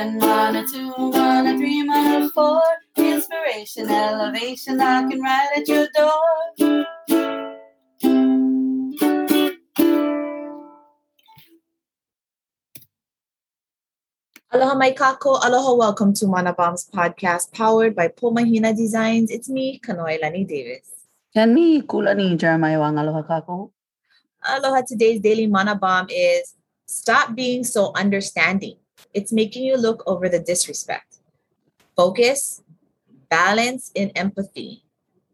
one, one or two, one or three, one or four. Inspiration, elevation, knocking right at your door. Aloha mai kakou, aloha welcome to Mana Bombs podcast powered by Pomahina Designs. It's me, Kanoelani Davis. And me, Kulani Jeremiah Wang Aloha Kakou. Aloha today's daily Mana Bomb is stop being so understanding. It's making you look over the disrespect. Focus, balance, and empathy.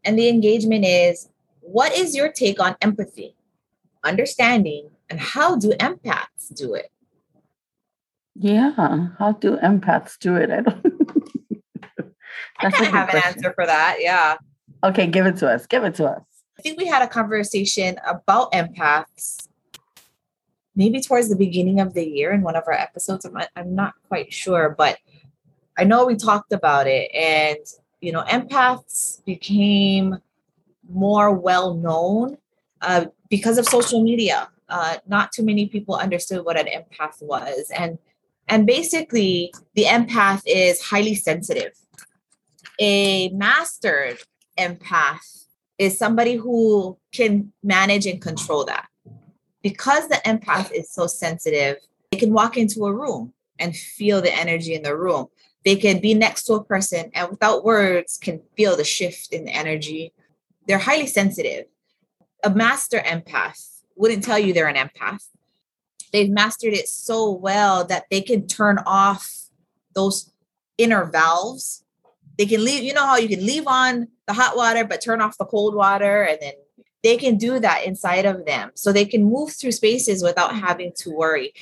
And the engagement is what is your take on empathy, understanding, and how do empaths do it? Yeah, how do empaths do it? I don't. I kind of have question. an answer for that. Yeah. Okay, give it to us. Give it to us. I think we had a conversation about empaths maybe towards the beginning of the year in one of our episodes. I'm, I'm not quite sure, but I know we talked about it. And, you know, empaths became more well known uh, because of social media. Uh, not too many people understood what an empath was. And and basically, the empath is highly sensitive. A mastered empath is somebody who can manage and control that. Because the empath is so sensitive, they can walk into a room and feel the energy in the room. They can be next to a person and without words can feel the shift in the energy. They're highly sensitive. A master empath wouldn't tell you they're an empath they've mastered it so well that they can turn off those inner valves. They can leave, you know how you can leave on the hot water but turn off the cold water and then they can do that inside of them. So they can move through spaces without having to worry.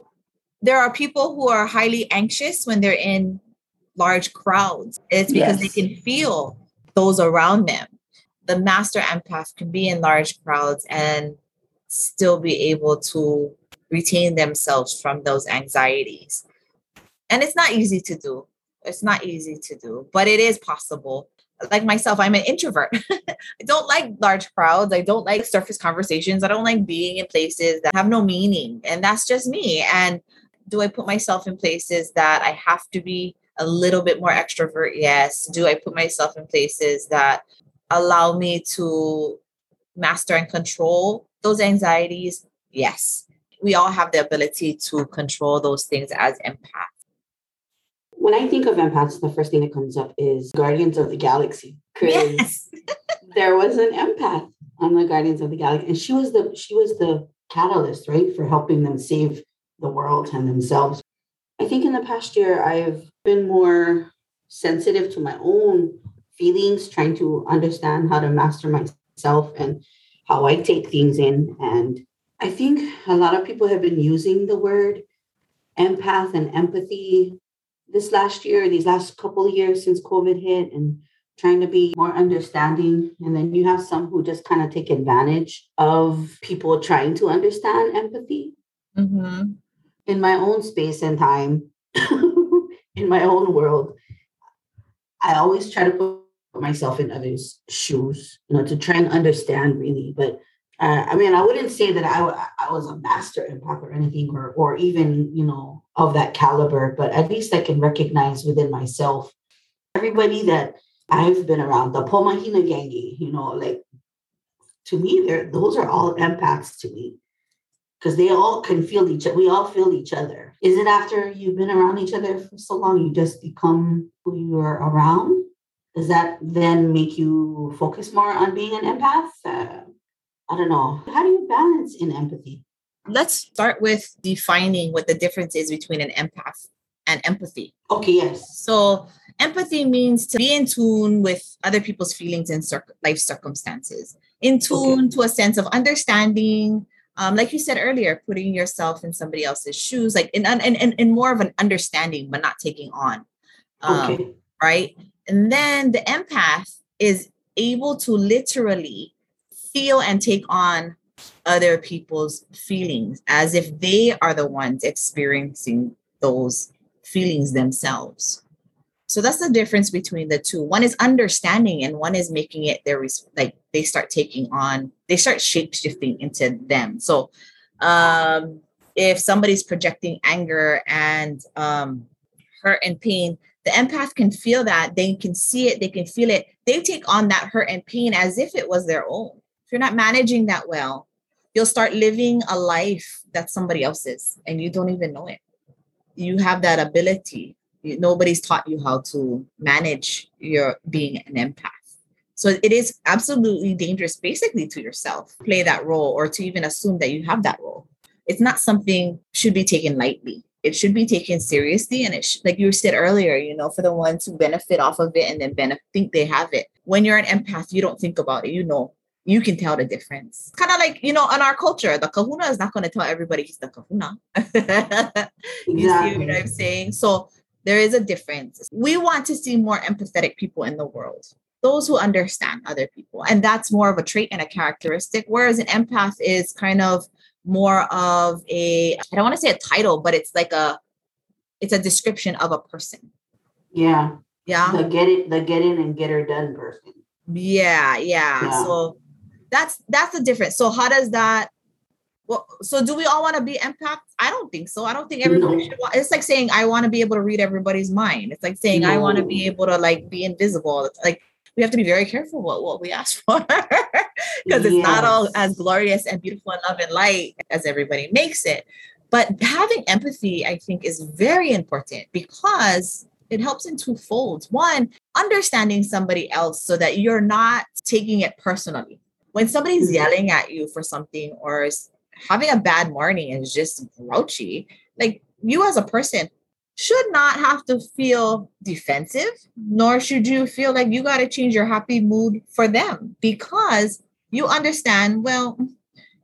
There are people who are highly anxious when they're in large crowds. It's because yes. they can feel those around them. The master empath can be in large crowds and still be able to retain themselves from those anxieties. And it's not easy to do. It's not easy to do, but it is possible. Like myself, I'm an introvert. I don't like large crowds. I don't like surface conversations. I don't like being in places that have no meaning. And that's just me. And do I put myself in places that I have to be a little bit more extrovert? Yes. Do I put myself in places that allow me to master and control those anxieties? Yes we all have the ability to control those things as empaths. When I think of empaths, the first thing that comes up is Guardians of the Galaxy. Yes. there was an empath on the Guardians of the Galaxy, and she was the she was the catalyst, right, for helping them save the world and themselves. I think in the past year I've been more sensitive to my own feelings, trying to understand how to master myself and how I take things in and I think a lot of people have been using the word empath and empathy this last year, these last couple of years since COVID hit, and trying to be more understanding. And then you have some who just kind of take advantage of people trying to understand empathy. Mm-hmm. In my own space and time, in my own world, I always try to put myself in others' shoes, you know, to try and understand really. But uh, I mean, I wouldn't say that I, I was a master empath or anything, or or even you know of that caliber, but at least I can recognize within myself everybody that I've been around, the Pomahina Gangi, you know, like to me, those are all empaths to me because they all can feel each other. We all feel each other. Is it after you've been around each other for so long, you just become who you are around? Does that then make you focus more on being an empath? Uh, I don't know. How do you balance in empathy? Let's start with defining what the difference is between an empath and empathy. Okay, yes. So, empathy means to be in tune with other people's feelings and life circumstances, in tune okay. to a sense of understanding. Um, like you said earlier, putting yourself in somebody else's shoes, like in, in, in, in more of an understanding, but not taking on. Um, okay. Right. And then the empath is able to literally feel and take on other people's feelings as if they are the ones experiencing those feelings themselves. So that's the difference between the two. One is understanding, and one is making it their like they start taking on, they start shape shifting into them. So, um, if somebody's projecting anger and um, hurt and pain, the empath can feel that. They can see it. They can feel it. They take on that hurt and pain as if it was their own. You're not managing that well, you'll start living a life that somebody else's and you don't even know it. You have that ability. Nobody's taught you how to manage your being an empath. So it is absolutely dangerous, basically, to yourself, play that role or to even assume that you have that role. It's not something should be taken lightly. It should be taken seriously, and it like you said earlier, you know, for the ones who benefit off of it and then benefit, think they have it. When you're an empath, you don't think about it. You know, you can tell the difference. Kind of like, you know, in our culture, the kahuna is not going to tell everybody he's the kahuna. you see what I'm saying? So there is a difference. We want to see more empathetic people in the world those who understand other people. And that's more of a trait and a characteristic. Whereas an empath is kind of more of a, I don't want to say a title, but it's like a, it's a description of a person. Yeah. Yeah. The get it, the get in and get her done person. Yeah, yeah. Yeah. So that's that's the difference. So how does that well, so do we all want to be empaths? I don't think so. I don't think everybody No. should want it's like saying I want to be able to read everybody's mind. It's like saying I want to be able to like be invisible. It's like we have to be very careful what, what we ask for because it's not all as glorious and beautiful and love and light as everybody makes it. But having empathy, I think, is very important because it helps in two folds. One, understanding somebody else so that you're not taking it personally. When somebody's Mhm. yelling at you for something or having a bad morning and is just grouchy, like you as a person should not have to feel defensive, nor should you feel like you got to change your happy mood for them because you understand, well,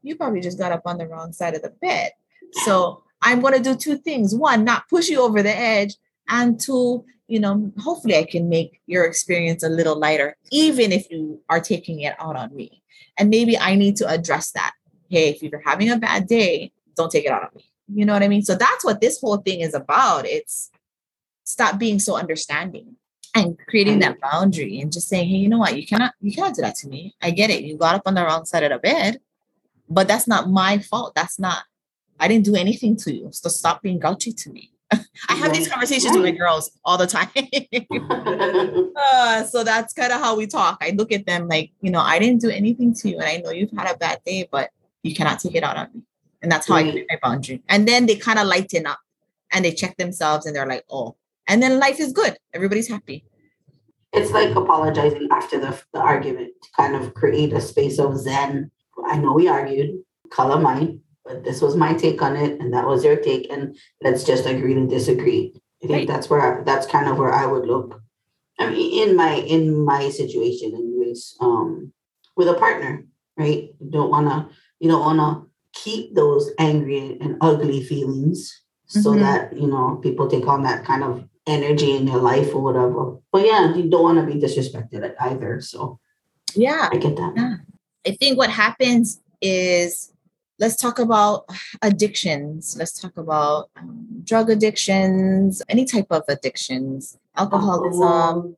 you probably just got up on the wrong side of the bed. So I'm going to do two things. One, not push you over the edge. And two, you know, hopefully I can make your experience a little lighter, even if you are taking it out on me. And maybe I need to address that. Hey, if you're having a bad day, don't take it out on me. You know what I mean? So that's what this whole thing is about. It's stop being so understanding and creating that boundary and just saying, hey, you know what? You cannot, you cannot do that to me. I get it. You got up on the wrong side of the bed, but that's not my fault. That's not, I didn't do anything to you. So stop being grouchy to me. I have these conversations with my girls all the time. uh, so that's kind of how we talk. I look at them like, you know, I didn't do anything to you, and I know you've had a bad day, but you cannot take it out on me. And that's how I Right. create my boundary. And then they kind of lighten up and they check themselves and they're like, oh, and then life is good. Everybody's happy. it's like apologizing after the, the argument to kind of create a space of zen. I know we argued, kala mai, but this was my take on it, and that was your take, and let's just agree to disagree. I think Right. that's where I, that's kind of where I would look. I mean, in my in my situation, anyways, um, with a partner, right? You don't wanna you don't wanna keep those angry and ugly feelings, so Mhm. that you know people take on that kind of energy in your life or whatever. But yeah, you don't want to be disrespected either. So Yeah. I get that. I think what happens is let's talk about addictions. Let's talk about um, drug addictions, any type of addictions, alcoholism,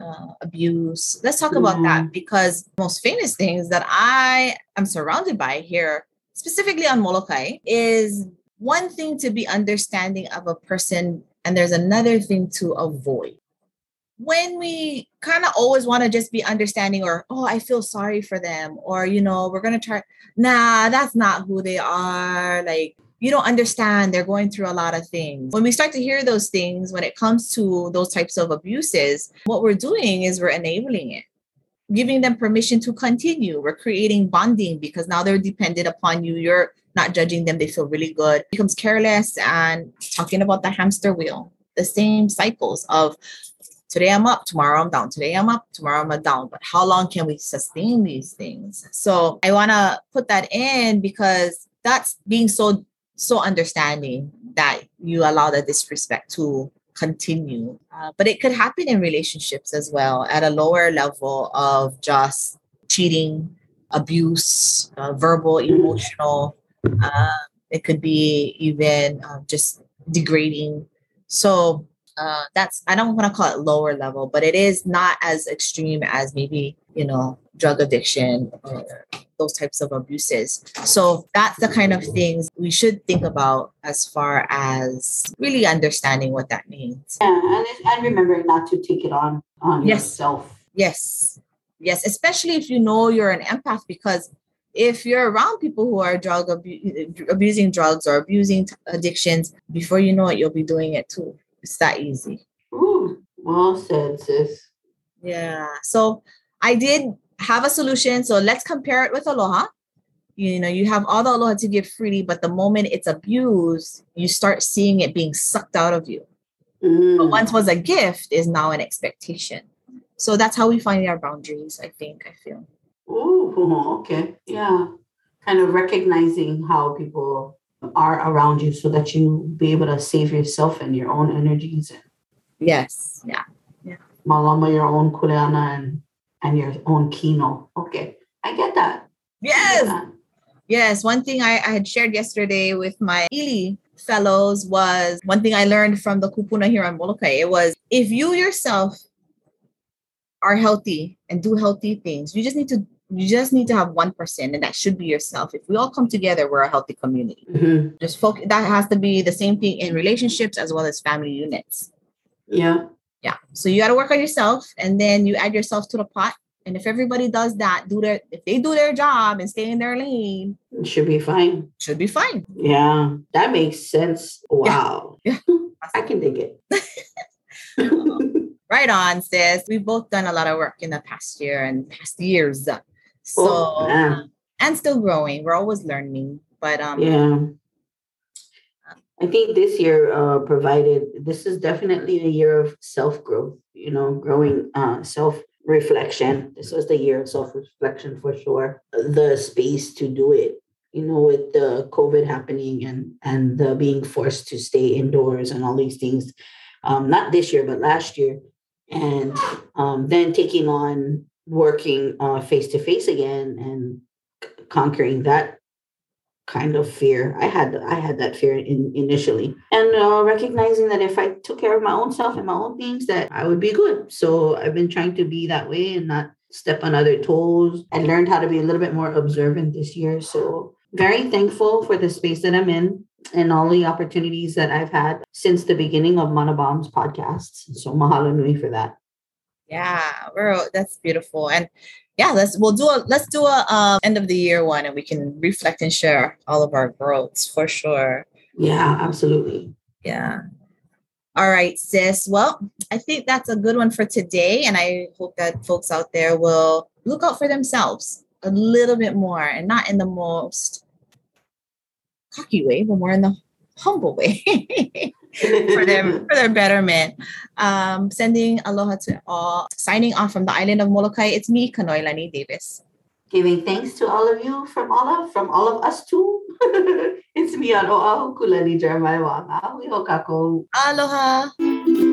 uh, abuse. Let's talk about that because most famous things that I am surrounded by here, specifically on Molokai, is one thing to be understanding of a person, and there's another thing to avoid. When we kind of always want to just be understanding, or oh, I feel sorry for them, or you know, we're gonna try. Nah, that's not who they are. Like you don't understand they're going through a lot of things when we start to hear those things when it comes to those types of abuses what we're doing is we're enabling it giving them permission to continue we're creating bonding because now they're dependent upon you you're not judging them they feel really good it becomes careless and talking about the hamster wheel the same cycles of today i'm up tomorrow i'm down today i'm up tomorrow i'm down but how long can we sustain these things so i want to put that in because that's being so so understanding that you allow the disrespect to continue. Uh, but it could happen in relationships as well at a lower level of just cheating, abuse, uh, verbal, emotional. Uh, it could be even uh, just degrading. So uh, that's, I don't want to call it lower level, but it is not as extreme as maybe, you know, drug addiction or those types of abuses. So that's the kind of things we should think about as far as really understanding what that means. Yeah, and and remember not to take it on on Yes. yourself. Yes. Yes, especially if you know you're an empath because if you're around people who are drug abu- abusing drugs or abusing t- addictions, before you know it, you'll be doing it too. It's that easy. Ooh, well said, sis. Yeah. So I did have a solution. So let's compare it with Aloha. You know, you have all the Aloha to give freely, but the moment it's abused, you start seeing it being sucked out of you. But Mm, once was a gift is now an expectation. So that's how we find our boundaries, I think, I feel. Ooh, okay. Yeah. Kind of recognizing how people are around you so that you be able to save yourself and your own energies and Yes. Yeah. Yeah. Malama your own kuleana and and your own kino. Okay. I get that. I get Yes. that. Yes, one thing I, I had shared yesterday with my Ili fellows was one thing I learned from the kupuna here on Molokai. It was if you yourself are healthy and do healthy things, you just need to you just need to have one person, and that should be yourself. If we all come together, we're a healthy community. Mhm. Just focus. That has to be the same thing in relationships as well as family units. Yeah. Yeah. So you got to work on yourself, and then you add yourself to the pot. And if everybody does that, do their if they do their job and stay in their lane, It should be fine. should be fine. Yeah. That makes sense. Wow. Yeah. I can dig it. Right on, sis. We've both done a lot of work in the past year and past years. So Oh, man. uh, and still growing. We're always learning. But um Yeah. I think this year uh, provided this is definitely a year of self growth, you know, growing uh, self reflection. This was the year of self reflection for sure. The space to do it, you know, with the COVID happening and and the being forced to stay indoors and all these things. Um, not this year, but last year, and um, then taking on working face to face again and c- conquering that kind of fear. I had I had that fear in, initially, and uh, recognizing that if I took care of my own self and my own things, that I would be good. So I've been trying to be that way and not step on other toes. I learned how to be a little bit more observant this year. So very thankful for the space that I'm in and all the opportunities that I've had since the beginning of Mana Bomb's podcasts. So mahalo nui for that. Yeah, we're that's beautiful. And yeah, let's we'll do a let's do a um end of the year one and we can reflect and share all of our growths for sure. Yeah, absolutely. Yeah. All right, sis. Well, I think that's a good one for today. And I hope that folks out there will look out for themselves a little bit more and not in the most cocky way, but more in the humble way for their for their betterment. Um, sending aloha to all. Signing off from the island of Molokai. It's me, Kanoelani Davis. Giving thanks to all of you from all of from all of us too. it's me Oahu Kulani Jeremiah Wanga. Aloha.